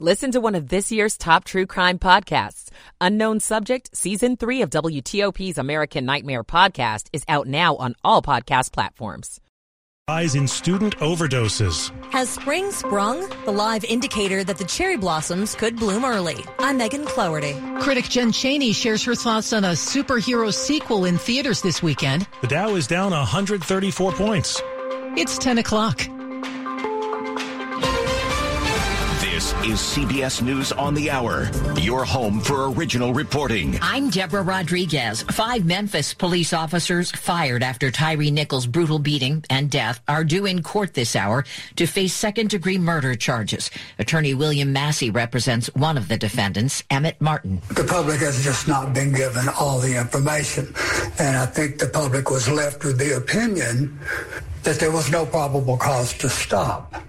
Listen to one of this year's top true crime podcasts. Unknown Subject, Season 3 of WTOP's American Nightmare podcast is out now on all podcast platforms. Rise in student overdoses. Has spring sprung? The live indicator that the cherry blossoms could bloom early. I'm Megan Cloherty. Critic Jen Chaney shares her thoughts on a superhero sequel in theaters this weekend. The Dow is down 134 points. It's 10 o'clock. Is CBS News on the Hour, your home for original reporting. I'm Deborah Rodriguez. Five Memphis police officers fired after Tyre Nichols' brutal beating and death are due in court this hour to face second degree murder charges. Attorney William Massey represents one of the defendants, Emmitt Martin. The public has just not been given all the information. And I think the public was left with the opinion that there was no probable cause to stop.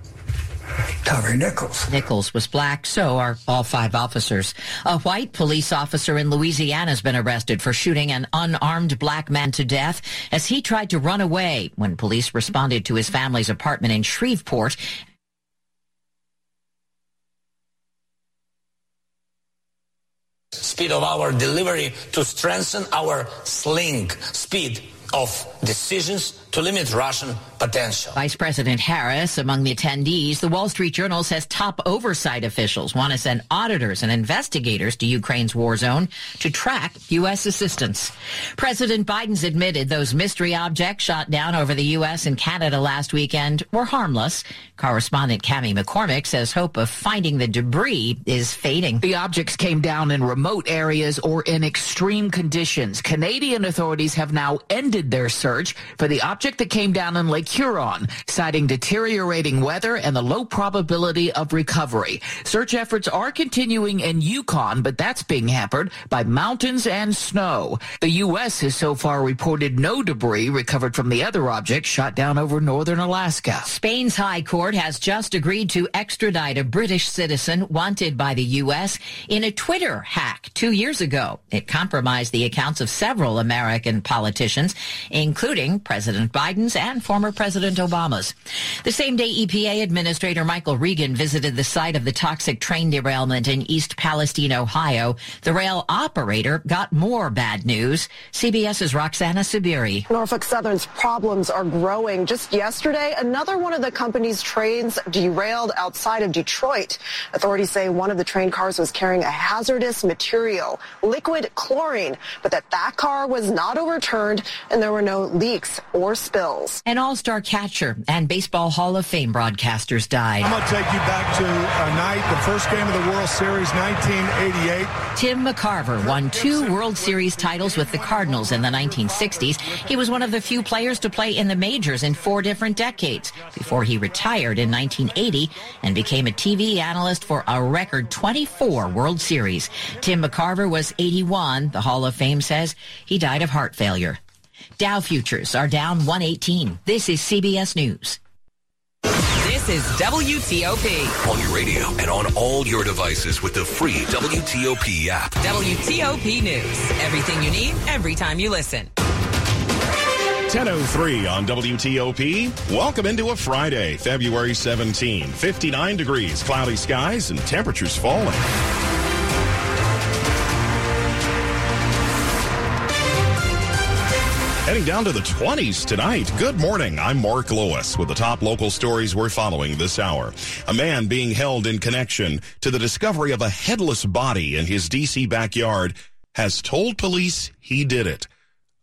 Tyre Nichols. Nichols was black, so are all five officers. A white police officer in Louisiana has been arrested for shooting an unarmed black man to death as he tried to run away when police responded to his family's apartment in Shreveport. Speed of our delivery to strengthen our sling speed of decisions to limit Russian potential. Vice President Harris among the attendees. The Wall Street Journal says top oversight officials want to send auditors and investigators to Ukraine's war zone to track U.S. assistance. President Biden's admitted those mystery objects shot down over the U.S. and Canada last weekend were harmless. Correspondent Cami McCormick says hope of finding the debris is fading. The objects came down in remote areas or in extreme conditions. Canadian authorities have now ended their search for the object that came down in Lake Huron, citing deteriorating weather and the low probability of recovery. Search efforts are continuing in Yukon, but that's being hampered by mountains and snow. The U.S. has so far reported no debris recovered from the other object shot down over northern Alaska. Spain's High Court has just agreed to extradite a British citizen wanted by the U.S. in a Twitter hack two years ago. It compromised the accounts of several American politicians, including President Biden's and former President Obama's. The same day, EPA Administrator Michael Regan visited the site of the toxic train derailment in East Palestine, Ohio. The rail operator got more bad news. CBS's Roxana Saberi. Norfolk Southern's problems are growing. Just yesterday, another one of the company's trains derailed outside of Detroit. Authorities say one of the train cars was carrying a hazardous material, liquid chlorine, but that that car was not overturned and there were no leaks or spills. An all-star catcher and Baseball Hall of Fame broadcasters died. I'm going to take you back to a night, the first game of the World Series, 1988. Tim McCarver won two World Series titles with the Cardinals in the 1960s. He was one of the few players to play in the majors in four different decades before he retired in 1980 and became a TV analyst for a record 24 World Series. Tim McCarver was 81. The Hall of Fame says he died of heart failure. Dow futures are down 118. This is CBS News. This is WTOP. On your radio and on all your devices with the free WTOP app. WTOP News. Everything you need, every time you listen. 10.03 on WTOP. Welcome into a Friday, February 17. 59 degrees, cloudy skies, and temperatures falling. Heading down to the 20s tonight. Good morning. I'm Mark Lewis with the top local stories we're following this hour. A man being held in connection to the discovery of a headless body in his D.C. backyard has told police he did it.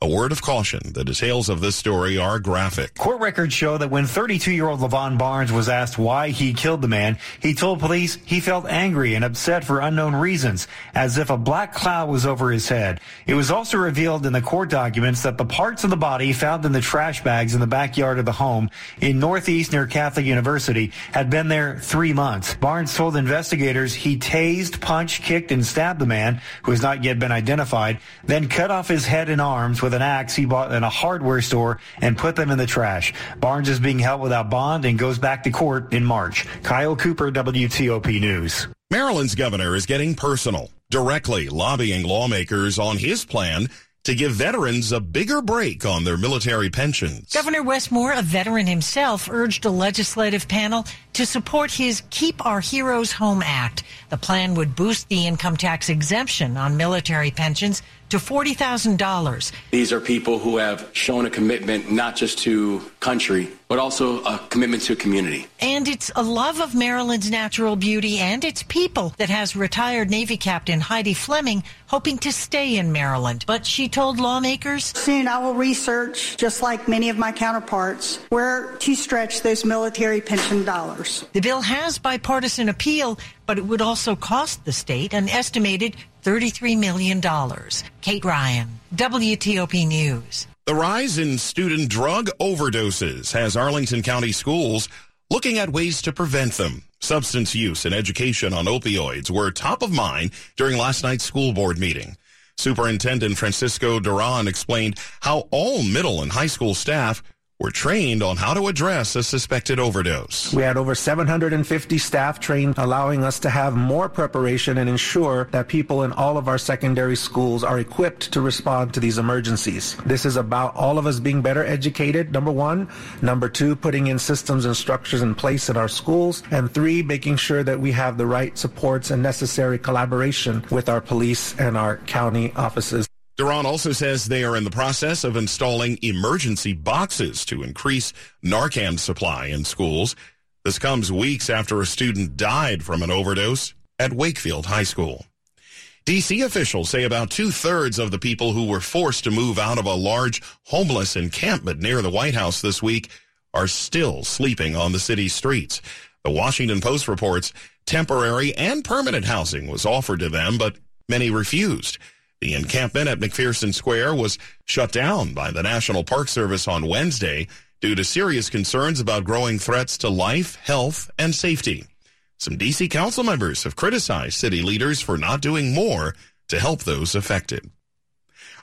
A word of caution. The details of this story are graphic. Court records show that when 32-year-old Levon Barnes was asked why he killed the man, he told police he felt angry and upset for unknown reasons, as if a black cloud was over his head. It was also revealed in the court documents that the parts of the body found in the trash bags in the backyard of the home in Northeast near Catholic University had been there three months. Barnes told investigators he tased, punched, kicked, and stabbed the man, who has not yet been identified, then cut off his head and arms with with an axe he bought in a hardware store and put them in the trash. Barnes is being held without bond and goes back to court in March. Kyle Cooper, WTOP News. Maryland's governor is getting personal, directly lobbying lawmakers on his plan to give veterans a bigger break on their military pensions. Governor Wes Moore, a veteran himself, urged a legislative panel to support his Keep Our Heroes Home Act. The plan would boost the income tax exemption on military pensions to $40,000. These are people who have shown a commitment not just to country, but also a commitment to community. And it's a love of Maryland's natural beauty and its people that has retired Navy Captain Heidi Fleming hoping to stay in Maryland. But she told lawmakers Soon I will research, just like many of my counterparts, where to stretch those military pension dollars. The bill has bipartisan appeal, but it would also cost the state an estimated $33 million. Kate Ryan, WTOP News. The rise in student drug overdoses has Arlington County schools looking at ways to prevent them. Substance use and education on opioids were top of mind during last night's school board meeting. Superintendent Francisco Duran explained how all middle and high school staff were trained on how to address a suspected overdose. We had over 750 staff trained, allowing us to have more preparation and ensure that people in all of our secondary schools are equipped to respond to these emergencies. This is about all of us being better educated, number one. Number two, putting in systems and structures in place in our schools. And three, making sure that we have the right supports and necessary collaboration with our police and our county offices. Duran also says they are in the process of installing emergency boxes to increase Narcan supply in schools. This comes weeks after a student died from an overdose at Wakefield High School. DC officials say about two thirds of the people who were forced to move out of a large homeless encampment near the White House this week are still sleeping on the city's streets. The Washington Post reports temporary and permanent housing was offered to them, but many refused. The encampment at McPherson Square was shut down by the National Park Service on Wednesday due to serious concerns about growing threats to life, health, and safety. Some D.C. council members have criticized city leaders for not doing more to help those affected.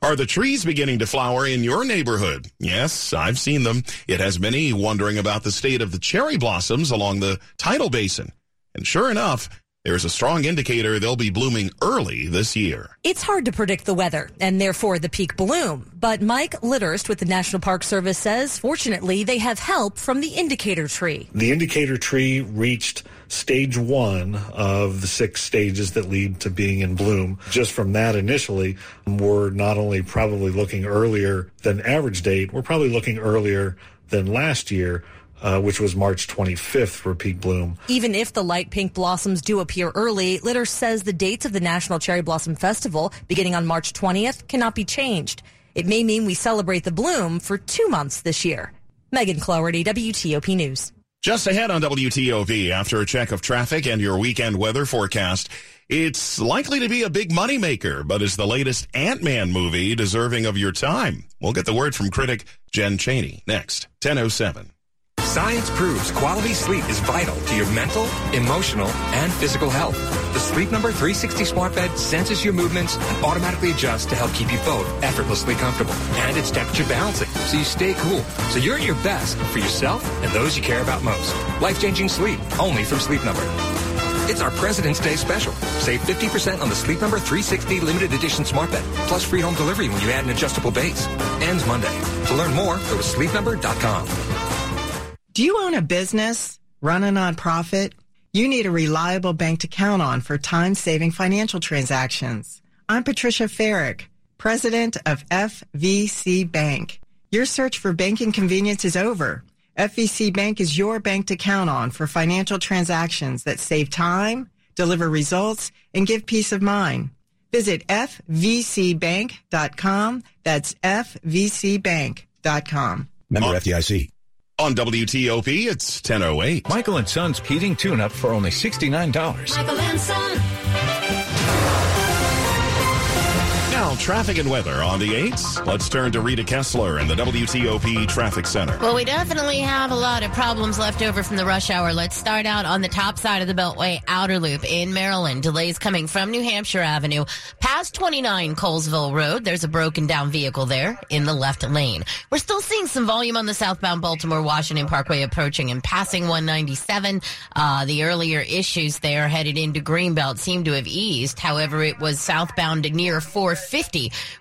Are the trees beginning to flower in your neighborhood? Yes, I've seen them. It has many wondering about the state of the cherry blossoms along the tidal basin. And sure enough, there's a strong indicator they'll be blooming early this year. It's hard to predict the weather and therefore the peak bloom. But Mike Litterst with the National Park Service says, fortunately, they have help from the indicator tree. The indicator tree reached stage one of the six stages that lead to being in bloom. Just from that initially, we're not only probably looking earlier than average date, we're probably looking earlier than last year uh, which was March 25th for peak bloom. Even if the light pink blossoms do appear early, Litterst says the dates of the National Cherry Blossom Festival, beginning on March 20th, cannot be changed. It may mean we celebrate the bloom for two months this year. Megan Cloherty, WTOP News. Just ahead on WTOP, after a check of traffic and your weekend weather forecast, it's likely to be a big moneymaker, but is the latest Ant-Man movie deserving of your time? We'll get the word from critic Jen Chaney next. 1007. Science proves quality sleep is vital to your mental, emotional, and physical health. The Sleep Number 360 smart bed senses your movements and automatically adjusts to help keep you both effortlessly comfortable. And it's temperature balancing, so you stay cool. So you're at your best for yourself and those you care about most. Life-changing sleep, only from Sleep Number. It's our President's Day special. Save 50% on the Sleep Number 360 limited edition smart bed, plus free home delivery when you add an adjustable base. Ends Monday. To learn more, go to sleepnumber.com. Do you own a business, run a nonprofit? You need a reliable bank to count on for time-saving financial transactions. I'm Patricia Ferrick, president of FVC Bank. Your search for banking convenience is over. FVC Bank is your bank to count on for financial transactions that save time, deliver results, and give peace of mind. Visit fvcbank.com. That's fvcbank.com. Member FDIC. On WTOP, it's 1008. Michael and Son's heating tune-up for only $69. Michael and Son. Now, traffic and weather on the 8s. Let's turn to Rita Kessler in the WTOP Traffic Center. Well, we definitely have a lot of problems left over from the rush hour. Let's start out on the top side of the Beltway outer loop in Maryland. Delays coming from New Hampshire Avenue past past 29 Colesville Road, there's a broken down vehicle there in the left lane. We're still seeing some volume on the southbound Baltimore Washington Parkway approaching and passing 197. Uh, the earlier issues there headed into Greenbelt seem to have eased. However, it was southbound near 450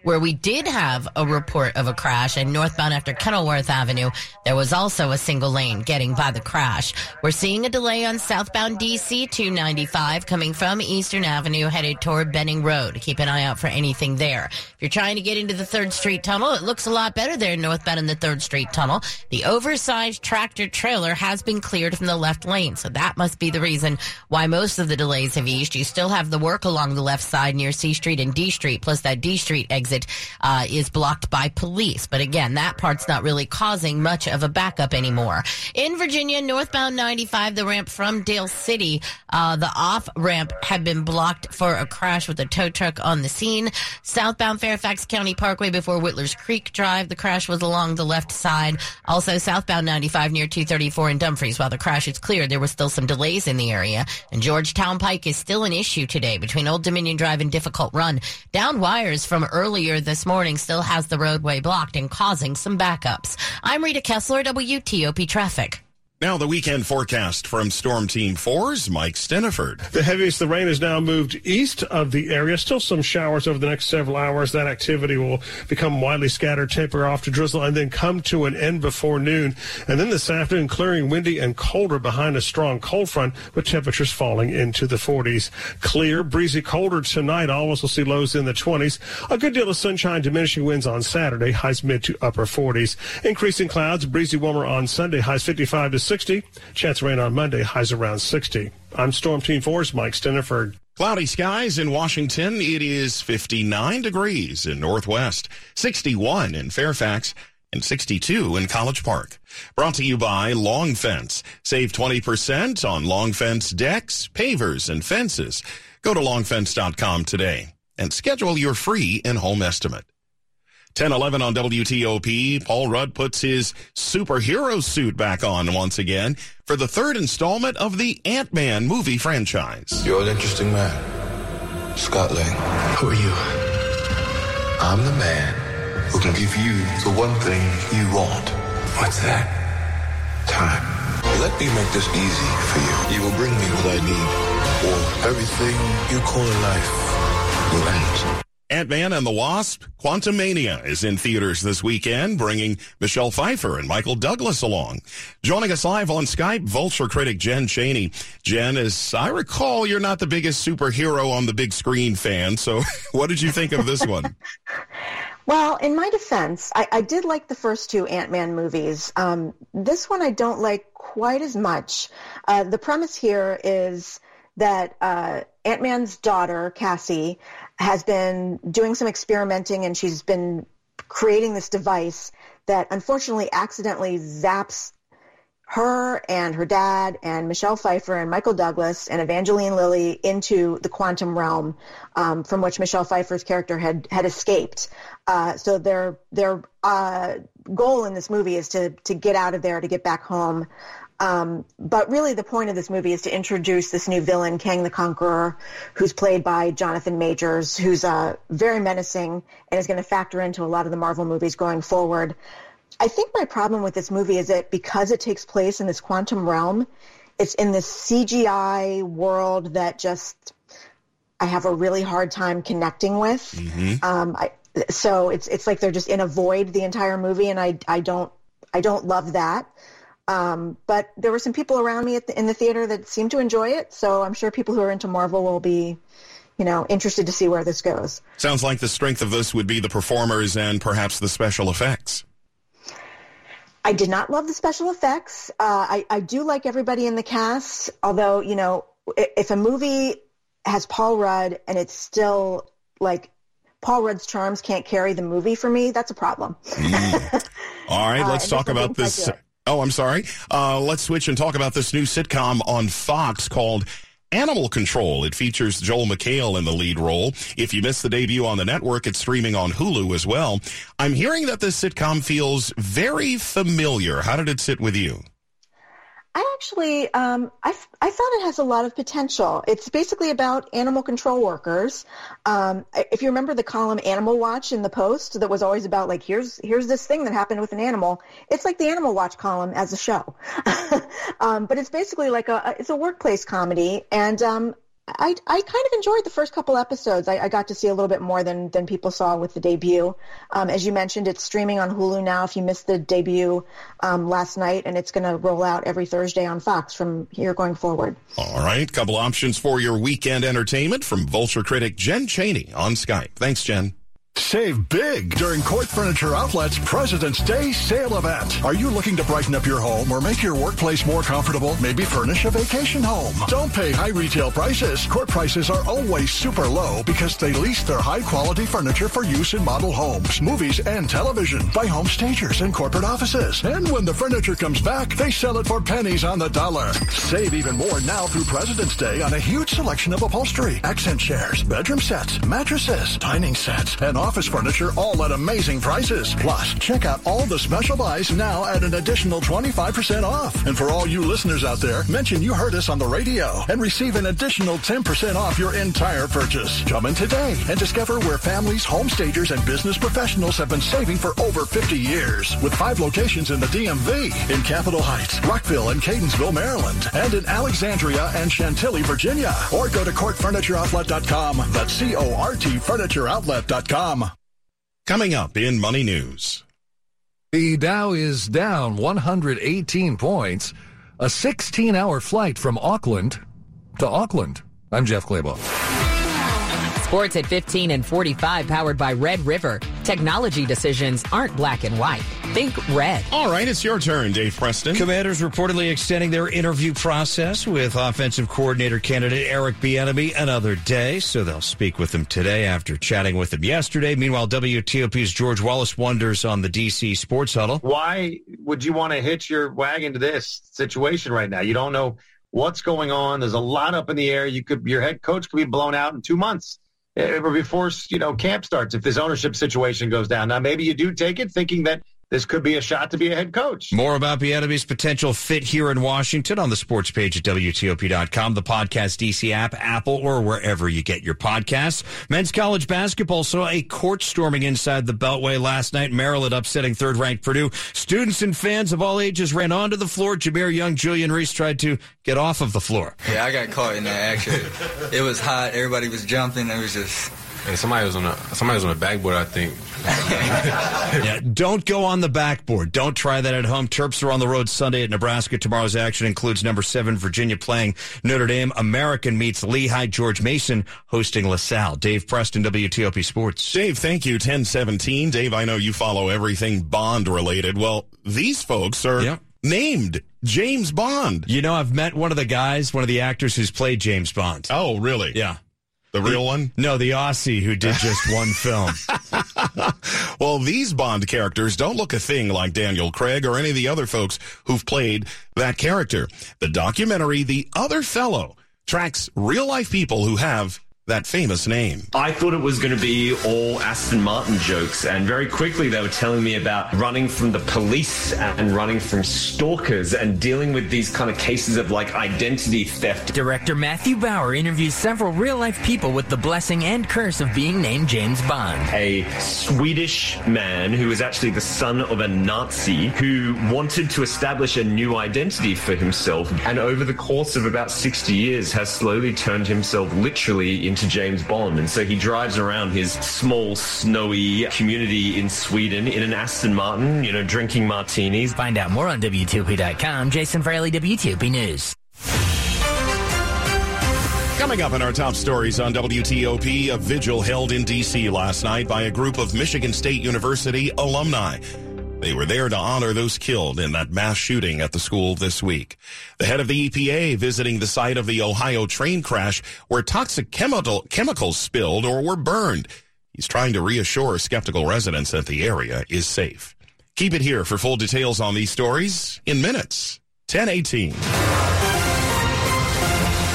where we did have a report of a crash and northbound after Kenilworth Avenue. There was also a single lane getting by the crash. We're seeing a delay on southbound DC 295 coming from Eastern Avenue headed toward Benning Road. Keep an eye out for anything there. If you're trying to get into the 3rd Street Tunnel, it looks a lot better there northbound in the 3rd Street Tunnel. The oversized tractor trailer has been cleared from the left lane, so that must be the reason why most of the delays have eased. You still have the work along the left side near C Street and D Street, plus that Street exit uh, is blocked by police. But again, that part's not really causing much of a backup anymore. In Virginia, northbound 95, the ramp from Dale City, uh, the off ramp had been blocked for a crash with a tow truck on the scene. Southbound Fairfax County Parkway before Whittlers Creek Drive, the crash was along the left side. Also, southbound 95 near 234 in Dumfries. While the crash is clear, there were still some delays in the area. And Georgetown Pike is still an issue today between Old Dominion Drive and Difficult Run. Down wires from earlier this morning still has the roadway blocked and causing some backups. I'm Rita Kessler, WTOP Traffic. Now the weekend forecast from Storm Team 4's Mike Stinneford. The heaviest the rain has now moved east of the area. Still some showers over the next several hours. That activity will become widely scattered, taper off to drizzle, and then come to an end before noon. And then this afternoon, clearing windy and colder behind a strong cold front with temperatures falling into the 40s. Clear, breezy, colder tonight. Always will see lows in the 20s. A good deal of sunshine, diminishing winds on Saturday, highs mid to upper 40s. Increasing clouds, breezy warmer on Sunday, highs 55 to 60. Chance rain on Monday, highs around 60. I'm Storm Team 4's Mike Stinneford. Cloudy skies in Washington. It is 59 degrees in Northwest, 61 in Fairfax, and 62 in College Park. Brought to you by Long Fence. Save 20% on Long Fence decks, pavers, and fences. Go to longfence.com today and schedule your free in-home estimate. 1011 on WTOP, Paul Rudd puts his superhero suit back on once again for the third installment of the Ant-Man movie franchise. You're an interesting man. Scott Lang. Who are you? I'm the man who can give you the one thing you want. What's that? Time. Let me make this easy for you. You will bring me what I need, or everything you call a life will end. Ant-Man and the Wasp, Quantumania is in theaters this weekend, bringing Michelle Pfeiffer and Michael Douglas along. Joining us live on Skype, Vulture critic Jen Chaney. Jen, as I recall, you're not the biggest superhero on the big screen fan, so what did you think of this one? Well, in my defense, I, I did like the first two Ant-Man movies. Um, this one I don't like quite as much. Uh, the premise here is that uh, Ant-Man's daughter, Cassie, has been doing some experimenting and she's been creating this device that unfortunately accidentally zaps her and her dad and Michelle Pfeiffer and Michael Douglas and Evangeline Lilly into the quantum realm um, from which Michelle Pfeiffer's character had had escaped. Uh, so their their uh, goal in this movie is to to get out of there to get back home. Um, but really, the point of this movie is to introduce this new villain, Kang the Conqueror, who's played by Jonathan Majors, who's uh, very menacing and is going to factor into a lot of the Marvel movies going forward. I think my problem with this movie is that because it takes place in this quantum realm, it's in this CGI world that just I have a really hard time connecting with. Mm-hmm. Um, I, so it's it's like they're just in a void the entire movie, and I I don't I don't love that. Um, but there were some people around me the, in the theater that seemed to enjoy it, so I'm sure people who are into Marvel will be, you know, interested to see where this goes. Sounds like the strength of this would be the performers and perhaps the special effects. I did not love the special effects. Uh, I, I do like everybody in the cast, although, you know, if a movie has Paul Rudd and it's still like Paul Rudd's charms can't carry the movie for me, that's a problem. Mm. All right, let's uh, talk about this. Oh, I'm sorry. Uh, let's switch and talk about this new sitcom on Fox called Animal Control. It features Joel McHale in the lead role. If you missed the debut on the network, it's streaming on Hulu as well. I'm hearing that this sitcom feels very familiar. How did it sit with you? I actually, um, I, I thought it has a lot of potential. It's basically about animal control workers. Um, if you remember the column Animal Watch in the Post that was always about like, here's, here's this thing that happened with an animal. It's like the Animal Watch column as a show. um, but it's basically like a, it's a workplace comedy. And, um, I, I kind of enjoyed the first couple episodes. I, I, got to see a little bit more than, than people saw with the debut. Um, as you mentioned, it's streaming on Hulu now if you missed the debut um, last night, and it's going to roll out every Thursday on Fox from here going forward. All right. Couple options for your weekend entertainment from Vulture critic Jen Chaney on Skype. Thanks, Jen. Save big during CORT Furniture Outlet's President's Day sale event. Are you looking to brighten up your home or make your workplace more comfortable? Maybe furnish a vacation home. Don't pay high retail prices. CORT prices are always super low because they lease their high quality furniture for use in model homes, movies, and television by home stagers and corporate offices. And when the furniture comes back, they sell it for pennies on the dollar. Save even more now through President's Day on a huge selection of upholstery, accent chairs, bedroom sets, mattresses, dining sets, and office furniture all at amazing prices. Plus, check out all the special buys now at an additional 25% off. And for all you listeners out there, mention you heard us on the radio and receive an additional 10% off your entire purchase. Come in today and discover where families, home stagers, and business professionals have been saving for over 50 years. With five locations in the DMV, in Capitol Heights, Rockville, and Catonsville, Maryland, and in Alexandria and Chantilly, Virginia. Or go to cortfurnitureoutlet.com. That's C-O-R-T furnitureoutlet.com. Coming up in Money News. The Dow is down 118 points. A 16 hour flight from Auckland to Auckland. I'm Jeff Clabaugh. Sports at 15 and 45, powered by Red River. Technology decisions aren't black and white. Think red. All right, it's your turn, Dave Preston. Commanders reportedly extending their interview process with offensive coordinator candidate Eric Bieniemy another day, so they'll speak with him today after chatting with him yesterday. Meanwhile, WTOP's George Wallace wonders on the DC Sports Huddle. Why would you want to hitch your wagon to this situation right now? You don't know what's going on. There's a lot up in the air. You could your head coach could be blown out in two months. Before you know camp starts if this ownership situation goes down. Now maybe you do take it thinking that this could be a shot to be a head coach. More about Bieniemy's potential fit here in Washington on the sports page at WTOP.com, the podcast DC app, Apple, or wherever you get your podcasts. Men's college basketball saw a court storming inside the Beltway last night. Maryland upsetting third-ranked Purdue. Students and fans of all ages ran onto the floor. Jahmir Young, Julian Reese tried to get off of the floor. Yeah, I got caught in that action. it was hot. Everybody was jumping. It was just Hey, somebody was on a somebody was on a backboard, I think. yeah, don't go on the backboard. Don't try that at home. Terps are on the road Sunday at Nebraska. Tomorrow's action includes number seven Virginia playing Notre Dame. American meets Lehigh. George Mason hosting LaSalle. Dave Preston, WTOP Sports. Dave, thank you. Ten seventeen. Dave, I know you follow everything Bond related. Well, these folks are. Yep named James Bond. You know, I've met one of the guys, one of the actors who's played James Bond. Oh, really? Yeah. The real one? No, the Aussie who did just one film. well, these Bond characters don't look a thing like Daniel Craig or any of the other folks who've played that character. The documentary, The Other Fellow, tracks real life people who have that famous name. I thought it was going to be all Aston Martin jokes, and very quickly they were telling me about running from the police and running from stalkers and dealing with these kind of cases of like identity theft. Director Matthew Bauer interviews several real life people with the blessing and curse of being named James Bond. A Swedish man who was actually the son of a Nazi who wanted to establish a new identity for himself, and over the course of about 60 years has slowly turned himself literally into to James Bond. And so he drives around his small, snowy community in Sweden in an Aston Martin, you know, drinking martinis. Find out more on WTOP.com. Jason Fraley, WTOP News. Coming up in our top stories on WTOP, a vigil held in D.C. last night by a group of Michigan State University alumni. They were there to honor those killed in that mass shooting at the school this week. The head of the EPA visiting the site of the Ohio train crash where toxic chemical, chemicals spilled or were burned. He's trying to reassure skeptical residents that the area is safe. Keep it here for full details on these stories in minutes. 1018.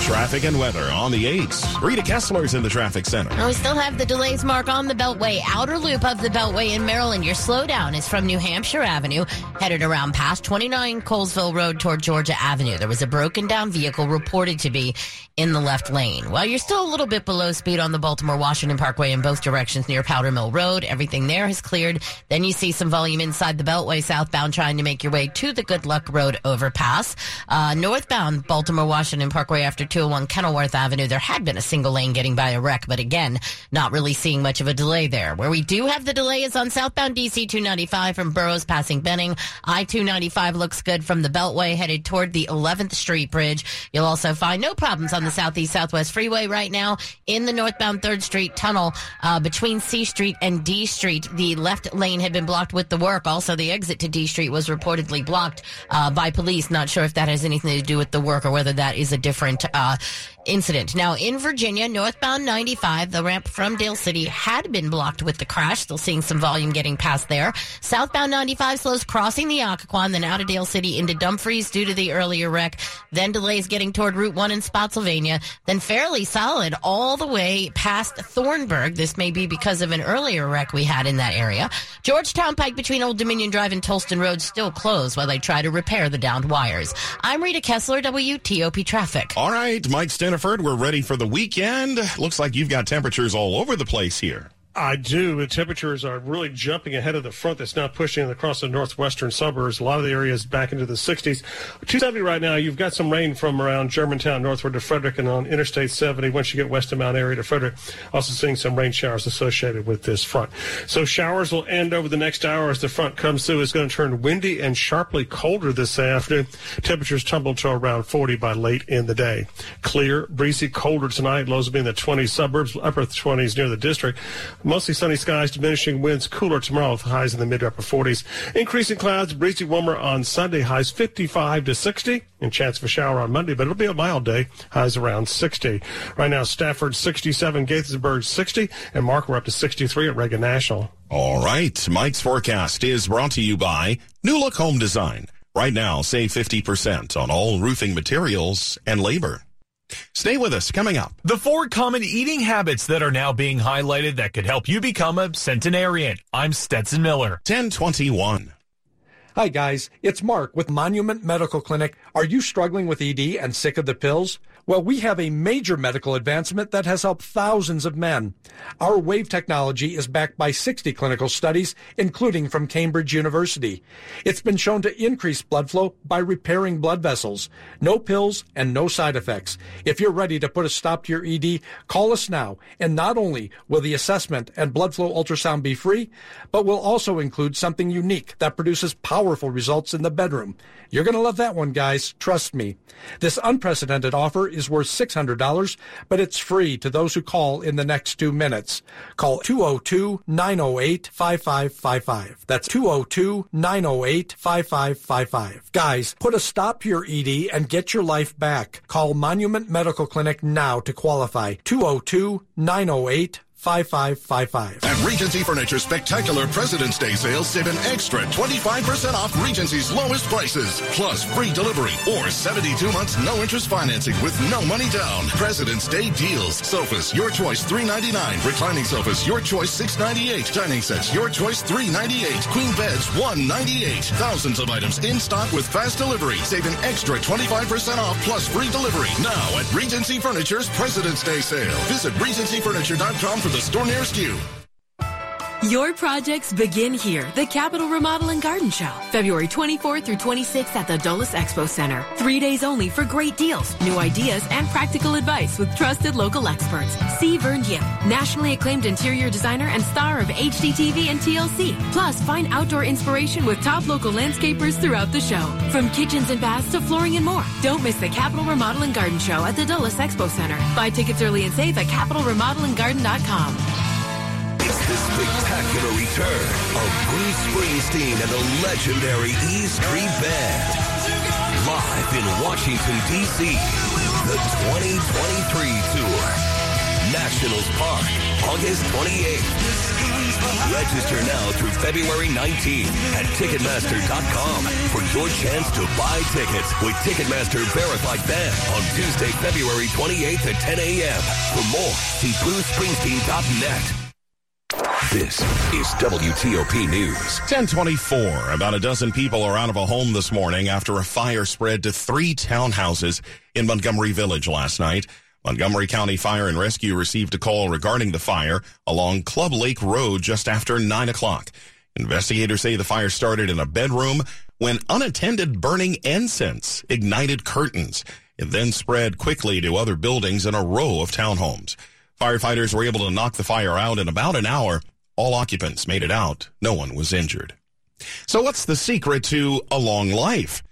Traffic and weather on the 8s. Rita Kessler's in the traffic center. Now, we still have the delays mark on the Beltway. Outer loop of the Beltway in Maryland. Your slowdown is from New Hampshire Avenue, headed around past 29 Colesville Road toward Georgia Avenue. There was a broken down vehicle reported to be in the left lane. While you're still a little bit below speed on the Baltimore Washington Parkway in both directions near Powder Mill Road, everything there has cleared. Then you see some volume inside the Beltway southbound trying to make your way to the Good Luck Road overpass. Uh, northbound Baltimore Washington Parkway after 201 Kenilworth Avenue, there had been a single lane getting by a wreck, but again, not really seeing much of a delay there. Where we do have the delay is on southbound DC 295 from Burroughs passing Benning. I 295 looks good from the Beltway headed toward the 11th Street Bridge. You'll also find no problems on the Southeast Southwest Freeway right now in the northbound 3rd Street tunnel uh, between C Street and D Street. The left lane had been blocked with the work. Also, the exit to D Street was reportedly blocked uh, by police. Not sure if that has anything to do with the work or whether that is a different uh, Uh, incident. Now, in Virginia, northbound 95, the ramp from Dale City had been blocked with the crash. Still seeing some volume getting past there. Southbound 95 slows crossing the Occoquan, then out of Dale City into Dumfries due to the earlier wreck. Then delays getting toward Route 1 in Spotsylvania. Then fairly solid all the way past Thornburg. This may be because of an earlier wreck we had in that area. Georgetown Pike between Old Dominion Drive and Towlston Road still closed while they try to repair the downed wires. I'm Rita Kessler, WTOP Traffic. All right, Mike Stinneford, we're ready for the weekend. Looks like you've got temperatures all over the place here. I do. The temperatures are really jumping ahead of the front that's now pushing across the northwestern suburbs. A lot of the areas back into the 60s. 270 right now. You've got some rain from around Germantown northward to Frederick and on Interstate 70 once you get west of Mount Airy to Frederick. Also seeing some rain showers associated with this front. So showers will end over the next hour as the front comes through. It's going to turn windy and sharply colder this afternoon. Temperatures tumble to around 40 by late in the day. Clear, breezy, colder tonight. Lows will be in the 20s suburbs, upper 20s near the district. Mostly sunny skies, diminishing winds, cooler tomorrow with highs in the mid upper 40s. Increasing clouds, breezy warmer on Sunday, highs 55 to 60, and chance of a shower on Monday, but it'll be a mild day, highs around 60. Right now, Stafford 67, Gaithersburg 60, and Mark we're up to 63 at Reagan National. All right, Mike's forecast is brought to you by New Look Home Design. Right now, save 50% on all roofing materials and labor. Stay with us. Coming up. The four common eating habits that are now being highlighted that could help you become a centenarian. I'm Stetson Miller. 1021. Hi, guys. It's Mark with Monument Medical Clinic. Are you struggling with ED and sick of the pills? Well, we have a major medical advancement that has helped thousands of men. Our wave technology is backed by 60 clinical studies, including from Cambridge University. It's been shown to increase blood flow by repairing blood vessels. No pills and no side effects. If you're ready to put a stop to your ED, call us now. And not only will the assessment and blood flow ultrasound be free, but we'll also include something unique that produces powerful results in the bedroom. You're going to love that one, guys. Trust me. This unprecedented offer is worth $600, but it's free to those who call in the next two minutes. Call 202-908-5555. That's 202-908-5555. Guys, put a stop to your ED and get your life back. Call Monument Medical Clinic now to qualify. 202 908 5555. At Regency Furniture Spectacular President's Day sale, save an extra 25% off Regency's lowest prices, plus free delivery or 72 months no interest financing with no money down. President's Day deals. Sofas, your choice 399 Reclining sofas, your choice 698 Dining sets, your choice 398 Queen beds 198 Thousands of items in stock with fast delivery. Save an extra 25% off plus free delivery now at Regency Furniture's President's Day sale. Visit regencyfurniture.com for the store nearest you. Your projects begin here. The Capital Remodel and Garden Show, February 24th through 26th at the Dulles Expo Center. Three days only for great deals, new ideas, and practical advice with trusted local experts. See Vern Yip, nationally acclaimed interior designer and star of HGTV and TLC. Plus, find outdoor inspiration with top local landscapers throughout the show. From kitchens and baths to flooring and more. Don't miss the Capital Remodel and Garden Show at the Dulles Expo Center. Buy tickets early and save at CapitolRemodelandGarden.com. The spectacular return of Bruce Springsteen and the legendary E Street Band. Live in Washington, D.C. The 2023 Tour. Nationals Park, August 28th. Register now through February 19th at Ticketmaster.com for your chance to buy tickets with Ticketmaster Verified Fan on Tuesday, February 28th at 10 a.m. For more, see BruceSpringsteen.net. This is WTOP News. 1024. About a dozen people are out of a home this morning after a fire spread to three townhouses in Montgomery Village last night. Montgomery County Fire and Rescue received a call regarding the fire along Club Lake Road just after 9 o'clock. Investigators say the fire started in a bedroom when unattended burning incense ignited curtains. It then spread quickly to other buildings in a row of townhomes. Firefighters were able to knock the fire out in about an hour. All occupants made it out. No one was injured. So what's the secret to a long life?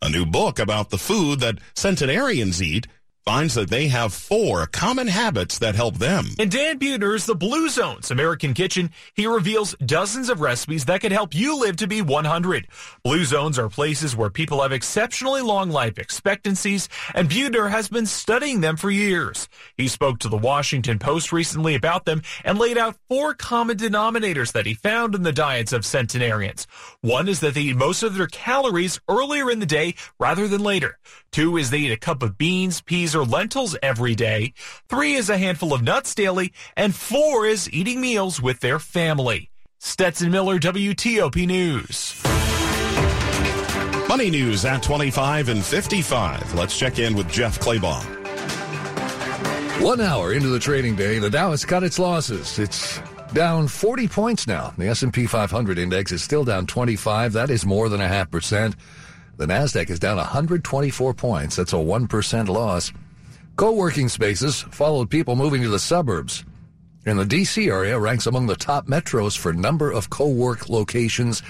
A new book about the food that centenarians eat finds that they have four common habits that help them. In Dan Buettner's The Blue Zones American Kitchen, he reveals dozens of recipes that could help you live to be 100. Blue Zones are places where people have exceptionally long life expectancies, and Buettner has been studying them for years. He spoke to the Washington Post recently about them and laid out four common denominators that he found in the diets of centenarians. One is that they eat most of their calories earlier in the day rather than later. Two is they eat a cup of beans, peas, or lentils every day. Three is a handful of nuts daily. And four is eating meals with their family. Stetson Miller, WTOP News. Money news at 25 and 55. Let's check in with Jeff Clabaugh. One hour into the trading day, the Dow has cut its losses. It's down 40 points now. The S&P 500 index is still down 25. That is more than a half percent. The Nasdaq is down 124 points. That's a 1% loss. Co-working spaces followed people moving to the suburbs. In the DC area ranks among the top metros for number of co-work locations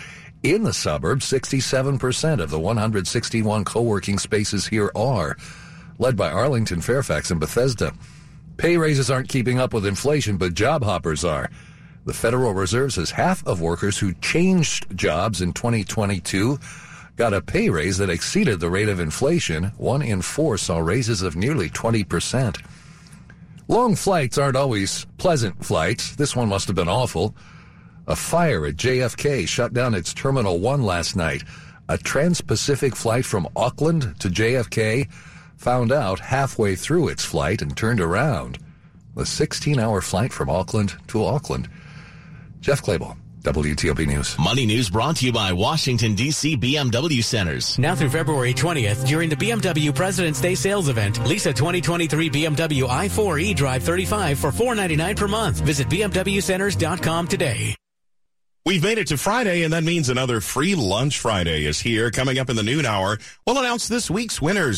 in the suburbs. 67% of the 161 co-working spaces here are led by Arlington, Fairfax, and Bethesda. Pay raises aren't keeping up with inflation, but job hoppers are. The Federal Reserve says half of workers who changed jobs in 2022 got a pay raise that exceeded the rate of inflation. One in four saw raises of nearly 20%. Long flights aren't always pleasant flights. This one must have been awful. A fire at JFK shut down its Terminal 1 last night. A trans-Pacific flight from Auckland to JFK found out halfway through its flight and turned around. A 16-hour flight from Auckland to Auckland. Jeff Clabaugh. WTOP News. Money News brought to you by Washington, D.C. BMW Centers. Now through February 20th, during the BMW President's Day sales event, lease a 2023 BMW i4 eDrive 35 for 499 per month. Visit BMWCenters.com today. We've made it to Friday, and that means another free lunch Friday is here. Coming up in the noon hour, we'll announce this week's winners